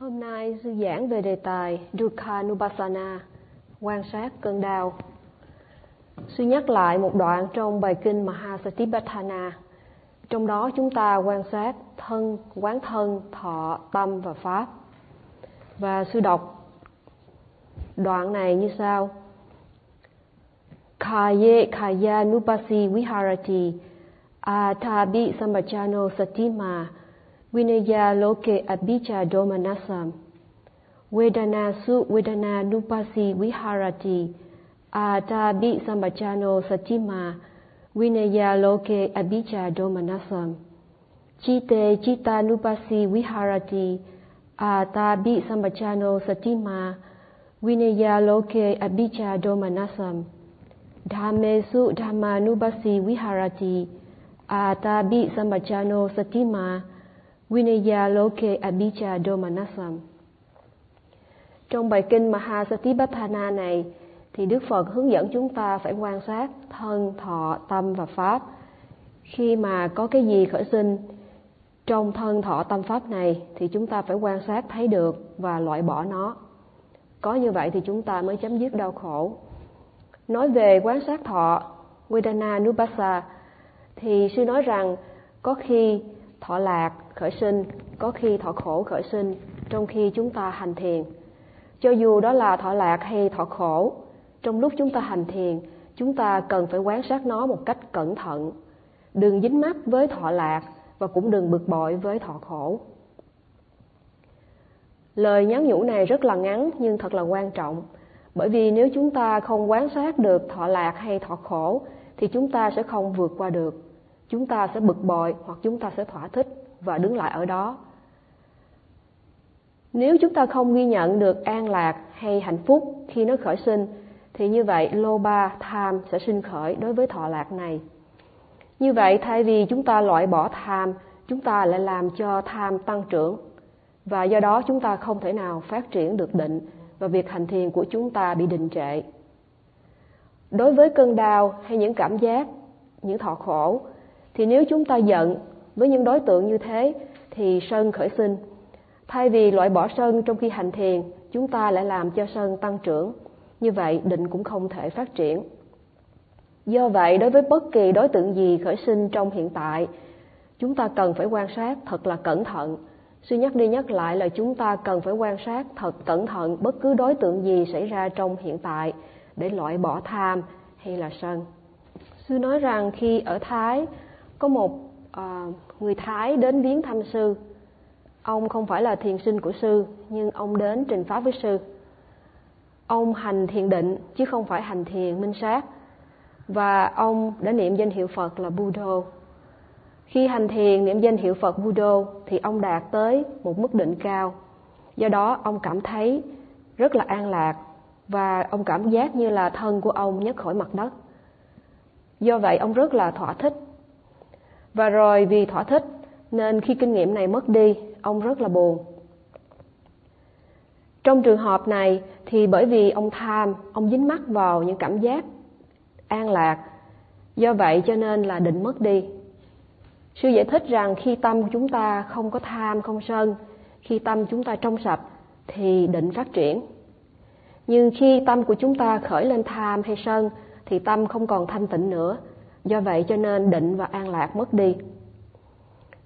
Hôm nay sư giảng về đề tài Dukkha Nupassana, quan sát cơn đau. Sư nhắc lại một đoạn trong bài kinh Mahasatipatthana. Trong đó chúng ta quan sát thân, quán thân, thọ, tâm và pháp. Và sư đọc đoạn này như sau. Kaya kaya nupasi viharati atabi sambachano satima Vinaya loke abhija domanasam Vedana su vedana nupasi viharati. Atabi sambachano satima. Vinaya loke abhija domanasam Chite chita nupasi viharati. Atabi sambachano satima. Vinaya loke abhija domanasam Dhamme su dhamma nupasi viharati. Atabi sambachano satima. Vinaya Loke Abhija Domanasam Trong bài kinh Mahasatipatthana này thì Đức Phật hướng dẫn chúng ta phải quan sát thân, thọ, tâm và pháp. Khi mà có cái gì khởi sinh trong thân thọ tâm pháp này thì chúng ta phải quan sát thấy được và loại bỏ nó. Có như vậy thì chúng ta mới chấm dứt đau khổ. Nói về quan sát thọ, Vedana Nupasa, thì sư nói rằng có khi thọ lạc khởi sinh, có khi thọ khổ khởi sinh trong khi chúng ta hành thiền. Cho dù đó là thọ lạc hay thọ khổ, trong lúc chúng ta hành thiền, chúng ta cần phải quan sát nó một cách cẩn thận. Đừng dính mắt với thọ lạc và cũng đừng bực bội với thọ khổ. Lời nhắn nhủ này rất là ngắn nhưng thật là quan trọng. Bởi vì nếu chúng ta không quan sát được thọ lạc hay thọ khổ thì chúng ta sẽ không vượt qua được chúng ta sẽ bực bội hoặc chúng ta sẽ thỏa thích và đứng lại ở đó. Nếu chúng ta không ghi nhận được an lạc hay hạnh phúc khi nó khởi sinh, thì như vậy lô ba tham sẽ sinh khởi đối với thọ lạc này. Như vậy, thay vì chúng ta loại bỏ tham, chúng ta lại làm cho tham tăng trưởng. Và do đó chúng ta không thể nào phát triển được định và việc hành thiền của chúng ta bị đình trệ. Đối với cơn đau hay những cảm giác, những thọ khổ thì nếu chúng ta giận với những đối tượng như thế, thì sân khởi sinh. Thay vì loại bỏ sân trong khi hành thiền, chúng ta lại làm cho sân tăng trưởng. Như vậy, định cũng không thể phát triển. Do vậy, đối với bất kỳ đối tượng gì khởi sinh trong hiện tại, chúng ta cần phải quan sát thật là cẩn thận. Suy nhắc đi nhắc lại là chúng ta cần phải quan sát thật cẩn thận bất cứ đối tượng gì xảy ra trong hiện tại để loại bỏ tham hay là sân. Sư nói rằng khi ở thái có một à, người thái đến viếng thăm sư. Ông không phải là thiền sinh của sư nhưng ông đến trình pháp với sư. Ông hành thiền định chứ không phải hành thiền minh sát. Và ông đã niệm danh hiệu phật là buddha. Khi hành thiền niệm danh hiệu phật buddha thì ông đạt tới một mức định cao. Do đó ông cảm thấy rất là an lạc và ông cảm giác như là thân của ông nhấc khỏi mặt đất. Do vậy ông rất là thỏa thích và rồi vì thỏa thích nên khi kinh nghiệm này mất đi, ông rất là buồn. Trong trường hợp này thì bởi vì ông tham, ông dính mắc vào những cảm giác an lạc, do vậy cho nên là định mất đi. Sư giải thích rằng khi tâm của chúng ta không có tham, không sân, khi tâm chúng ta trong sạch thì định phát triển. Nhưng khi tâm của chúng ta khởi lên tham hay sân thì tâm không còn thanh tịnh nữa do vậy cho nên định và an lạc mất đi.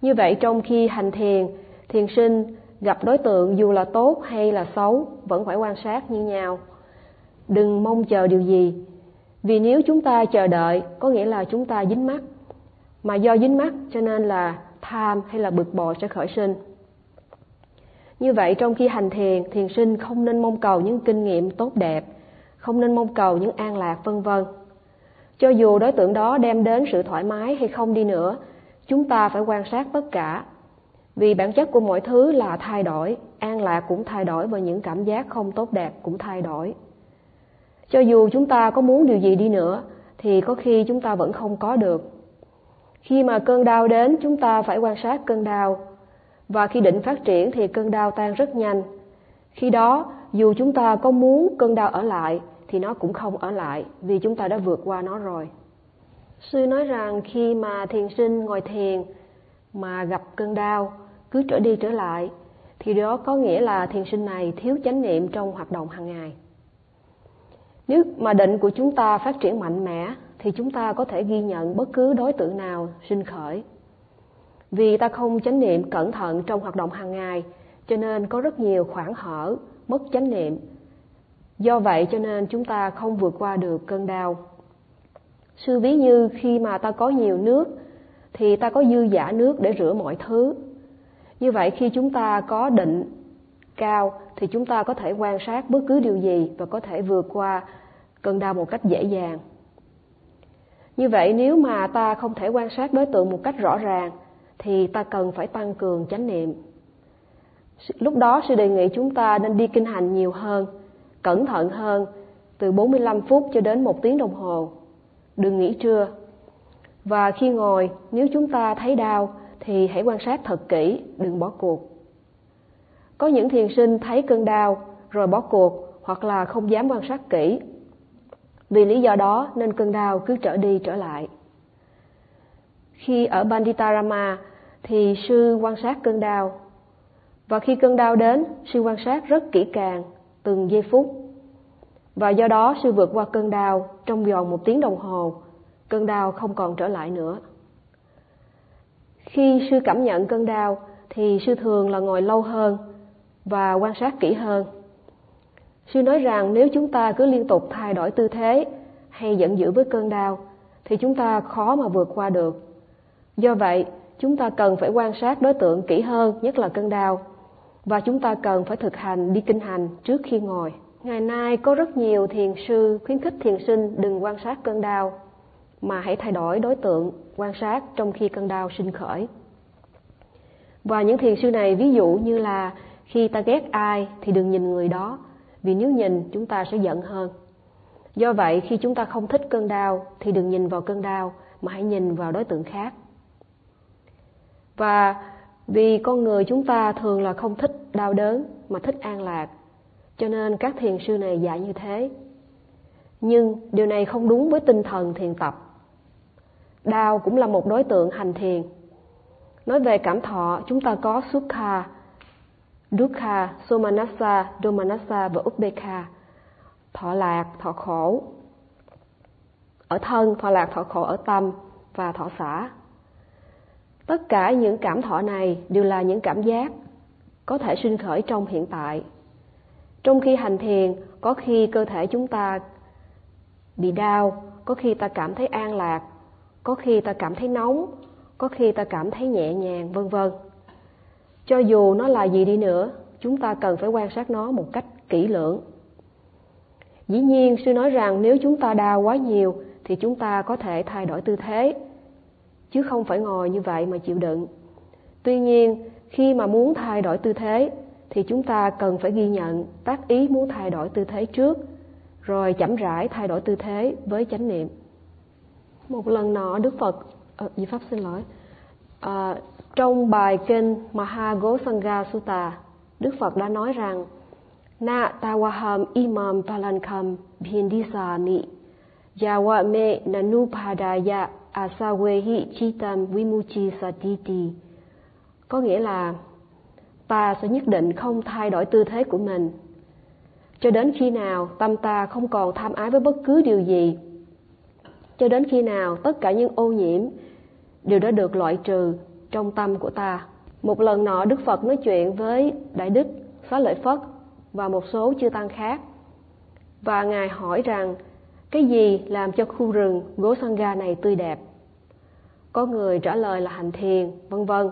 Như vậy trong khi hành thiền thiền sinh gặp đối tượng dù là tốt hay là xấu vẫn phải quan sát như nhau. Đừng mong chờ điều gì, vì nếu chúng ta chờ đợi, có nghĩa là chúng ta dính mắt mà do dính mắt cho nên là tham hay là bực bội sẽ khởi sinh. Như vậy trong khi hành thiền thiền sinh không nên mong cầu những kinh nghiệm tốt đẹp, không nên mong cầu những an lạc vân vân cho dù đối tượng đó đem đến sự thoải mái hay không đi nữa, chúng ta phải quan sát tất cả. Vì bản chất của mọi thứ là thay đổi, an lạc cũng thay đổi và những cảm giác không tốt đẹp cũng thay đổi. Cho dù chúng ta có muốn điều gì đi nữa, thì có khi chúng ta vẫn không có được. Khi mà cơn đau đến, chúng ta phải quan sát cơn đau. Và khi định phát triển thì cơn đau tan rất nhanh. Khi đó, dù chúng ta có muốn cơn đau ở lại thì nó cũng không ở lại vì chúng ta đã vượt qua nó rồi sư nói rằng khi mà thiền sinh ngồi thiền mà gặp cơn đau cứ trở đi trở lại thì đó có nghĩa là thiền sinh này thiếu chánh niệm trong hoạt động hàng ngày. Nếu mà định của chúng ta phát triển mạnh mẽ thì chúng ta có thể ghi nhận bất cứ đối tượng nào sinh khởi. Vì ta không chánh niệm cẩn thận trong hoạt động hàng ngày, cho nên có rất nhiều khoảng hở, mất chánh niệm. Do vậy cho nên chúng ta không vượt qua được cơn đau. Sư ví như khi mà ta có nhiều nước thì ta có dư giả nước để rửa mọi thứ. Như vậy khi chúng ta có định cao thì chúng ta có thể quan sát bất cứ điều gì và có thể vượt qua cơn đau một cách dễ dàng. Như vậy nếu mà ta không thể quan sát đối tượng một cách rõ ràng thì ta cần phải tăng cường chánh niệm. Lúc đó sư đề nghị chúng ta nên đi kinh hành nhiều hơn, cẩn thận hơn, từ 45 phút cho đến một tiếng đồng hồ. Đừng nghỉ trưa. Và khi ngồi, nếu chúng ta thấy đau thì hãy quan sát thật kỹ, đừng bỏ cuộc. Có những thiền sinh thấy cơn đau rồi bỏ cuộc hoặc là không dám quan sát kỹ. Vì lý do đó nên cơn đau cứ trở đi trở lại. Khi ở Banditarama thì sư quan sát cơn đau. Và khi cơn đau đến, sư quan sát rất kỹ càng, từng giây phút. Và do đó sư vượt qua cơn đau trong vòng một tiếng đồng hồ, cơn đau không còn trở lại nữa. Khi sư cảm nhận cơn đau thì sư thường là ngồi lâu hơn và quan sát kỹ hơn. Sư nói rằng nếu chúng ta cứ liên tục thay đổi tư thế hay giận dữ với cơn đau thì chúng ta khó mà vượt qua được. Do vậy, chúng ta cần phải quan sát đối tượng kỹ hơn, nhất là cơn đau. Và chúng ta cần phải thực hành đi kinh hành trước khi ngồi. Ngày nay có rất nhiều thiền sư khuyến khích thiền sinh đừng quan sát cơn đau, mà hãy thay đổi đối tượng quan sát trong khi cơn đau sinh khởi. Và những thiền sư này ví dụ như là khi ta ghét ai thì đừng nhìn người đó, vì nếu nhìn chúng ta sẽ giận hơn. Do vậy khi chúng ta không thích cơn đau thì đừng nhìn vào cơn đau mà hãy nhìn vào đối tượng khác. Và vì con người chúng ta thường là không thích đau đớn mà thích an lạc, cho nên các thiền sư này dạy như thế. Nhưng điều này không đúng với tinh thần thiền tập. Đau cũng là một đối tượng hành thiền. Nói về cảm thọ, chúng ta có Sukha, Dukkha, somanasa domanasa và Ubbeka. Thọ lạc, thọ khổ. Ở thân, thọ lạc, thọ khổ ở tâm và thọ xả. Tất cả những cảm thọ này đều là những cảm giác có thể sinh khởi trong hiện tại. Trong khi hành thiền, có khi cơ thể chúng ta bị đau, có khi ta cảm thấy an lạc, có khi ta cảm thấy nóng, có khi ta cảm thấy nhẹ nhàng, vân vân. Cho dù nó là gì đi nữa, chúng ta cần phải quan sát nó một cách kỹ lưỡng. Dĩ nhiên, sư nói rằng nếu chúng ta đau quá nhiều thì chúng ta có thể thay đổi tư thế, chứ không phải ngồi như vậy mà chịu đựng. Tuy nhiên, khi mà muốn thay đổi tư thế thì chúng ta cần phải ghi nhận tác ý muốn thay đổi tư thế trước, rồi chậm rãi thay đổi tư thế với chánh niệm. Một lần nọ Đức Phật, à, Di Pháp xin lỗi, à, trong bài kinh Mahagosanga Sutta, Đức Phật đã nói rằng Na tawaham imam palankam bhindisani yawa me nanupadaya asawehi chitam vimuchi satiti. Có nghĩa là ta sẽ nhất định không thay đổi tư thế của mình cho đến khi nào tâm ta không còn tham ái với bất cứ điều gì, cho đến khi nào tất cả những ô nhiễm đều đã được loại trừ trong tâm của ta một lần nọ đức phật nói chuyện với đại đức xá lợi phất và một số chư tăng khác, và ngài hỏi rằng cái gì làm cho khu rừng gỗ sanga này tươi đẹp? Có người trả lời là hành thiền, vân vân.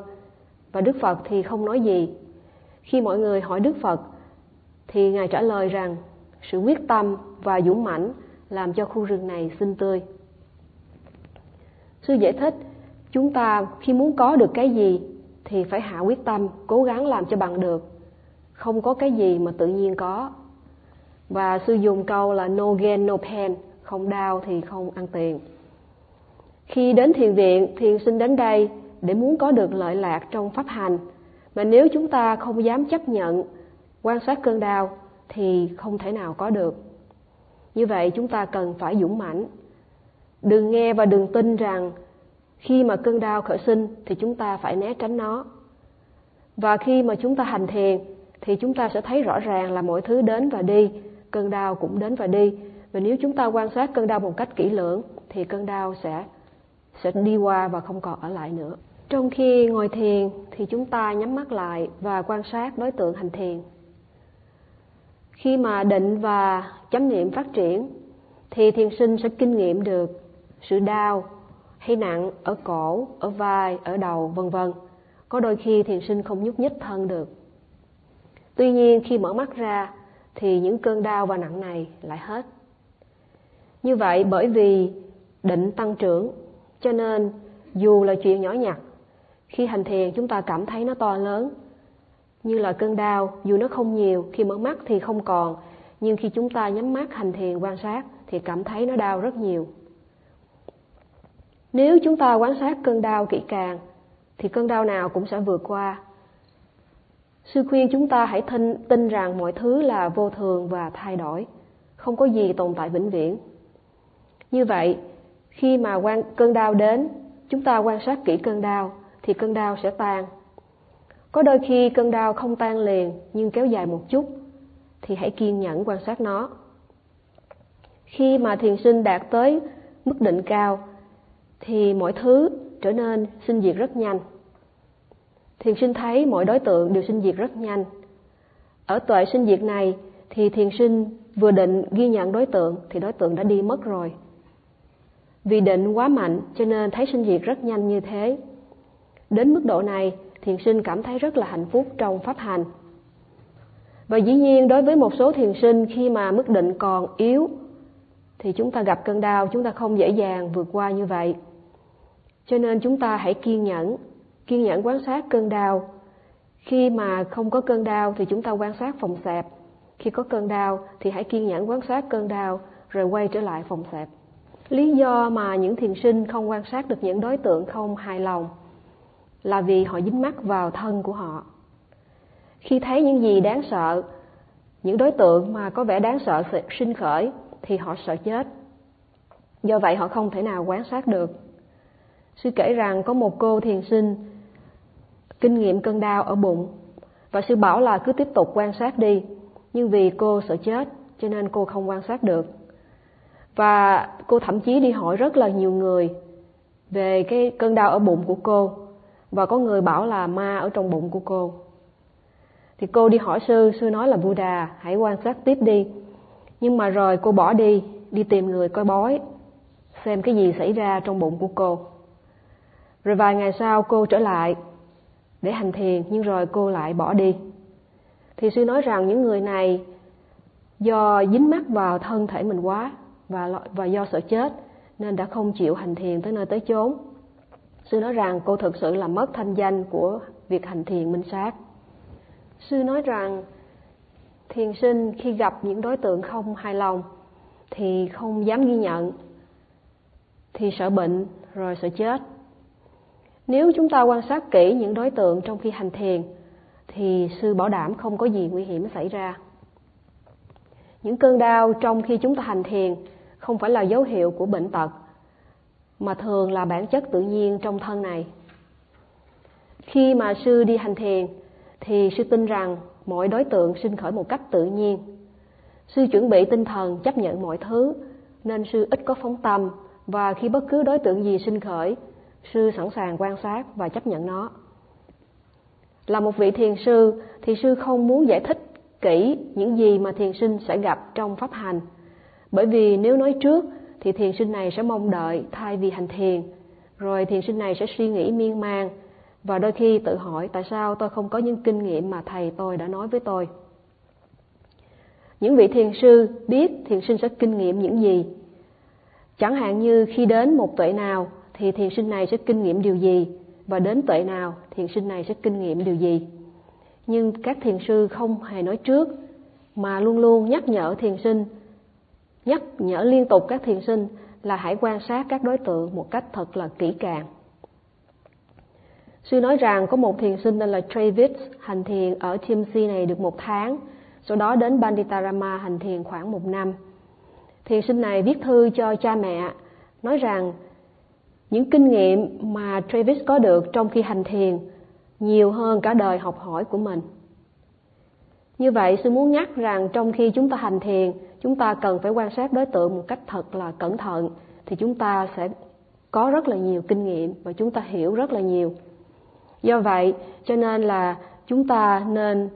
Và đức phật thì không nói gì. Khi mọi người hỏi đức phật, thì ngài trả lời rằng, sự quyết tâm và dũng mãnh làm cho khu rừng này xinh tươi. Sư giải thích, chúng ta khi muốn có được cái gì thì phải hạ quyết tâm, cố gắng làm cho bằng được. Không có cái gì mà tự nhiên có. Và sư dùng câu là no gain, no pain không đau thì không ăn tiền. Khi đến thiền viện thiền sinh đến đây để muốn có được lợi lạc trong pháp hành. Mà nếu chúng ta không dám chấp nhận quan sát cơn đau thì không thể nào có được. Như vậy chúng ta cần phải dũng mãnh. Đừng nghe và đừng tin rằng khi mà cơn đau khởi sinh thì chúng ta phải né tránh nó. Và khi mà chúng ta hành thiền thì chúng ta sẽ thấy rõ ràng là mọi thứ đến và đi, cơn đau cũng đến và đi. Và nếu chúng ta quan sát cơn đau một cách kỹ lưỡng thì cơn đau sẽ sẽ đi qua và không còn ở lại nữa. Trong khi ngồi thiền thì chúng ta nhắm mắt lại và quan sát đối tượng hành thiền. Khi mà định và chánh niệm phát triển thì thiền sinh sẽ kinh nghiệm được sự đau hay nặng ở cổ, ở vai, ở đầu, vân vân. Có đôi khi thiền sinh không nhúc nhích thân được. Tuy nhiên khi mở mắt ra thì những cơn đau và nặng này lại hết. Như vậy bởi vì định tăng trưởng cho nên dù là chuyện nhỏ nhặt khi hành thiền chúng ta cảm thấy nó to lớn như là cơn đau dù nó không nhiều khi mở mắt thì không còn nhưng khi chúng ta nhắm mắt hành thiền quan sát thì cảm thấy nó đau rất nhiều. Nếu chúng ta quan sát cơn đau kỹ càng thì cơn đau nào cũng sẽ vượt qua. Sư khuyên chúng ta hãy tin, tin rằng mọi thứ là vô thường và thay đổi không có gì tồn tại vĩnh viễn như vậy khi mà quan, cơn đau đến chúng ta quan sát kỹ cơn đau thì cơn đau sẽ tan. Có đôi khi cơn đau không tan liền nhưng kéo dài một chút thì hãy kiên nhẫn quan sát nó. Khi mà thiền sinh đạt tới mức định cao thì mọi thứ trở nên sinh diệt rất nhanh. Thiền sinh thấy mọi đối tượng đều sinh diệt rất nhanh. Ở tuệ sinh diệt này thì thiền sinh vừa định ghi nhận đối tượng thì đối tượng đã đi mất rồi vì định quá mạnh, cho nên thấy sinh diệt rất nhanh như thế. Đến mức độ này, thiền sinh cảm thấy rất là hạnh phúc trong pháp hành. Và dĩ nhiên, đối với một số thiền sinh, khi mà mức định còn yếu, thì chúng ta gặp cơn đau, chúng ta không dễ dàng vượt qua như vậy. Cho nên chúng ta hãy kiên nhẫn kiên nhẫn quan sát cơn đau. Khi mà không có cơn đau thì chúng ta quan sát phòng xẹp. Khi có cơn đau thì hãy kiên nhẫn quan sát cơn đau, rồi quay trở lại phòng xẹp lý do mà những thiền sinh không quan sát được những đối tượng không hài lòng là vì họ dính mắc vào thân của họ. Khi thấy những gì đáng sợ, những đối tượng mà có vẻ đáng sợ sinh khởi thì họ sợ chết. Do vậy họ không thể nào quan sát được. Sư kể rằng có một cô thiền sinh kinh nghiệm cơn đau ở bụng và sư bảo là cứ tiếp tục quan sát đi, nhưng vì cô sợ chết cho nên cô không quan sát được và cô thậm chí đi hỏi rất là nhiều người về cái cơn đau ở bụng của cô. Và có người bảo là ma ở trong bụng của cô. Thì cô đi hỏi sư sư nói là buddha, hãy quan sát tiếp đi. Nhưng mà rồi cô bỏ đi đi tìm người coi bói, xem cái gì xảy ra trong bụng của cô. Rồi vài ngày sau cô trở lại để hành thiền, nhưng rồi cô lại bỏ đi. Thì sư nói rằng những người này do dính mắc vào thân thể mình quá và và do sợ chết, nên đã không chịu hành thiền tới nơi tới chốn. Sư nói rằng cô thực sự là mất thanh danh của việc hành thiền minh sát. Sư nói rằng, thiền sinh khi gặp những đối tượng không hài lòng thì không dám ghi nhận, thì sợ bệnh, rồi sợ chết. Nếu chúng ta quan sát kỹ những đối tượng trong khi hành thiền, thì sư bảo đảm không có gì nguy hiểm xảy ra. Những cơn đau trong khi chúng ta hành thiền không phải là dấu hiệu của bệnh tật, mà thường là bản chất tự nhiên trong thân này. Khi mà sư đi hành thiền, thì sư tin rằng mọi đối tượng sinh khởi một cách tự nhiên. Sư chuẩn bị tinh thần chấp nhận mọi thứ, nên sư ít có phóng tâm, và khi bất cứ đối tượng gì sinh khởi, sư sẵn sàng quan sát và chấp nhận nó. Là một vị thiền sư, thì sư không muốn giải thích kỹ những gì mà thiền sinh sẽ gặp trong pháp hành bởi vì nếu nói trước, thì thiền sinh này sẽ mong đợi thay vì hành thiền. Rồi thiền sinh này sẽ suy nghĩ miên man. Và đôi khi tự hỏi tại sao tôi không có những kinh nghiệm mà thầy tôi đã nói với tôi. Những vị thiền sư biết thiền sinh sẽ kinh nghiệm những gì. Chẳng hạn như khi đến một tuệ nào, thì thiền sinh này sẽ kinh nghiệm điều gì? Và đến tuệ nào, thiền sinh này sẽ kinh nghiệm điều gì? Nhưng các thiền sư không hề nói trước, mà luôn luôn nhắc nhở thiền sinh nhắc nhở liên tục các thiền sinh là hãy quan sát các đối tượng một cách thật là kỹ càng. Sư nói rằng có một thiền sinh tên là Travis hành thiền ở Chimsi này được một tháng, sau đó đến Banditarama hành thiền khoảng một năm. Thiền sinh này viết thư cho cha mẹ, nói rằng những kinh nghiệm mà Travis có được trong khi hành thiền nhiều hơn cả đời học hỏi của mình như vậy sư muốn nhắc rằng trong khi chúng ta hành thiền chúng ta cần phải quan sát đối tượng một cách thật là cẩn thận, thì chúng ta sẽ có rất là nhiều kinh nghiệm và chúng ta hiểu rất là nhiều. Do vậy, cho nên là chúng ta nên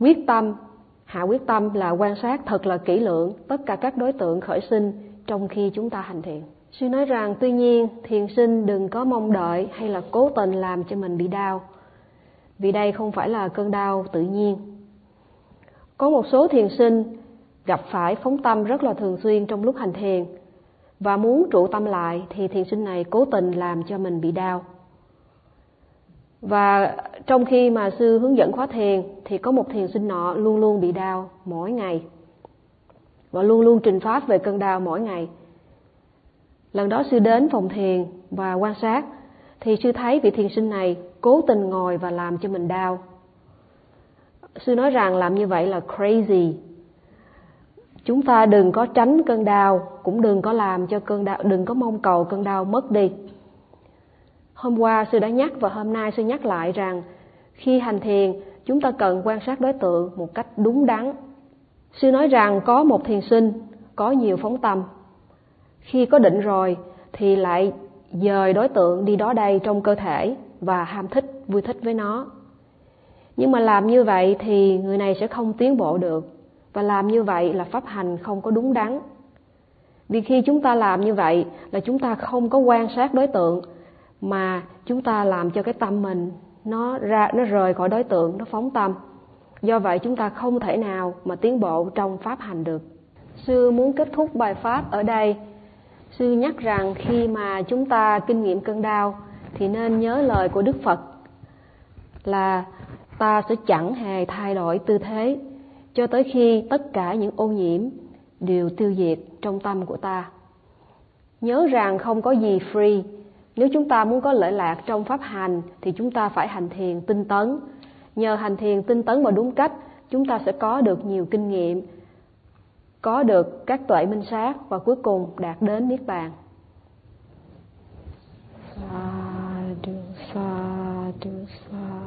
quyết tâm, hạ quyết tâm là quan sát thật là kỹ lưỡng tất cả các đối tượng khởi sinh trong khi chúng ta hành thiện sư nói rằng, tuy nhiên, thiền sinh đừng có mong đợi hay là cố tình làm cho mình bị đau, vì đây không phải là cơn đau tự nhiên. Có một số thiền sinh gặp phải phóng tâm rất là thường xuyên trong lúc hành thiền. Và muốn trụ tâm lại thì thiền sinh này cố tình làm cho mình bị đau. Và trong khi mà sư hướng dẫn khóa thiền thì có một thiền sinh nọ luôn luôn bị đau mỗi ngày. Và luôn luôn trình pháp về cơn đau mỗi ngày. Lần đó sư đến phòng thiền và quan sát thì sư thấy vị thiền sinh này cố tình ngồi và làm cho mình đau. Sư nói rằng làm như vậy là crazy chúng ta đừng có tránh cơn đau, cũng đừng có làm cho cơn đau, đừng có mong cầu cơn đau mất đi. Hôm qua, sư đã nhắc và hôm nay sư nhắc lại rằng, khi hành thiền, chúng ta cần quan sát đối tượng một cách đúng đắn. Sư nói rằng có một thiền sinh, có nhiều phóng tâm. Khi có định rồi, thì lại dời đối tượng đi đó đây trong cơ thể và ham thích, vui thích với nó. Nhưng mà làm như vậy thì người này sẽ không tiến bộ được và làm như vậy là pháp hành không có đúng đắn. Vì khi chúng ta làm như vậy là chúng ta không có quan sát đối tượng, mà chúng ta làm cho cái tâm mình nó ra, nó rời khỏi đối tượng, nó phóng tâm. Do vậy chúng ta không thể nào mà tiến bộ trong pháp hành được. Sư muốn kết thúc bài pháp ở đây. Sư nhắc rằng khi mà chúng ta kinh nghiệm cơn đau thì nên nhớ lời của đức phật là ta sẽ chẳng hề thay đổi tư thế cho tới khi tất cả những ô nhiễm đều tiêu diệt trong tâm của ta. Nhớ rằng không có gì free. Nếu chúng ta muốn có lợi lạc trong pháp hành, thì chúng ta phải hành thiền tinh tấn. Nhờ hành thiền tinh tấn và đúng cách, chúng ta sẽ có được nhiều kinh nghiệm, có được các tuệ minh sát và cuối cùng đạt đến niết bàn. Sa du sa du sa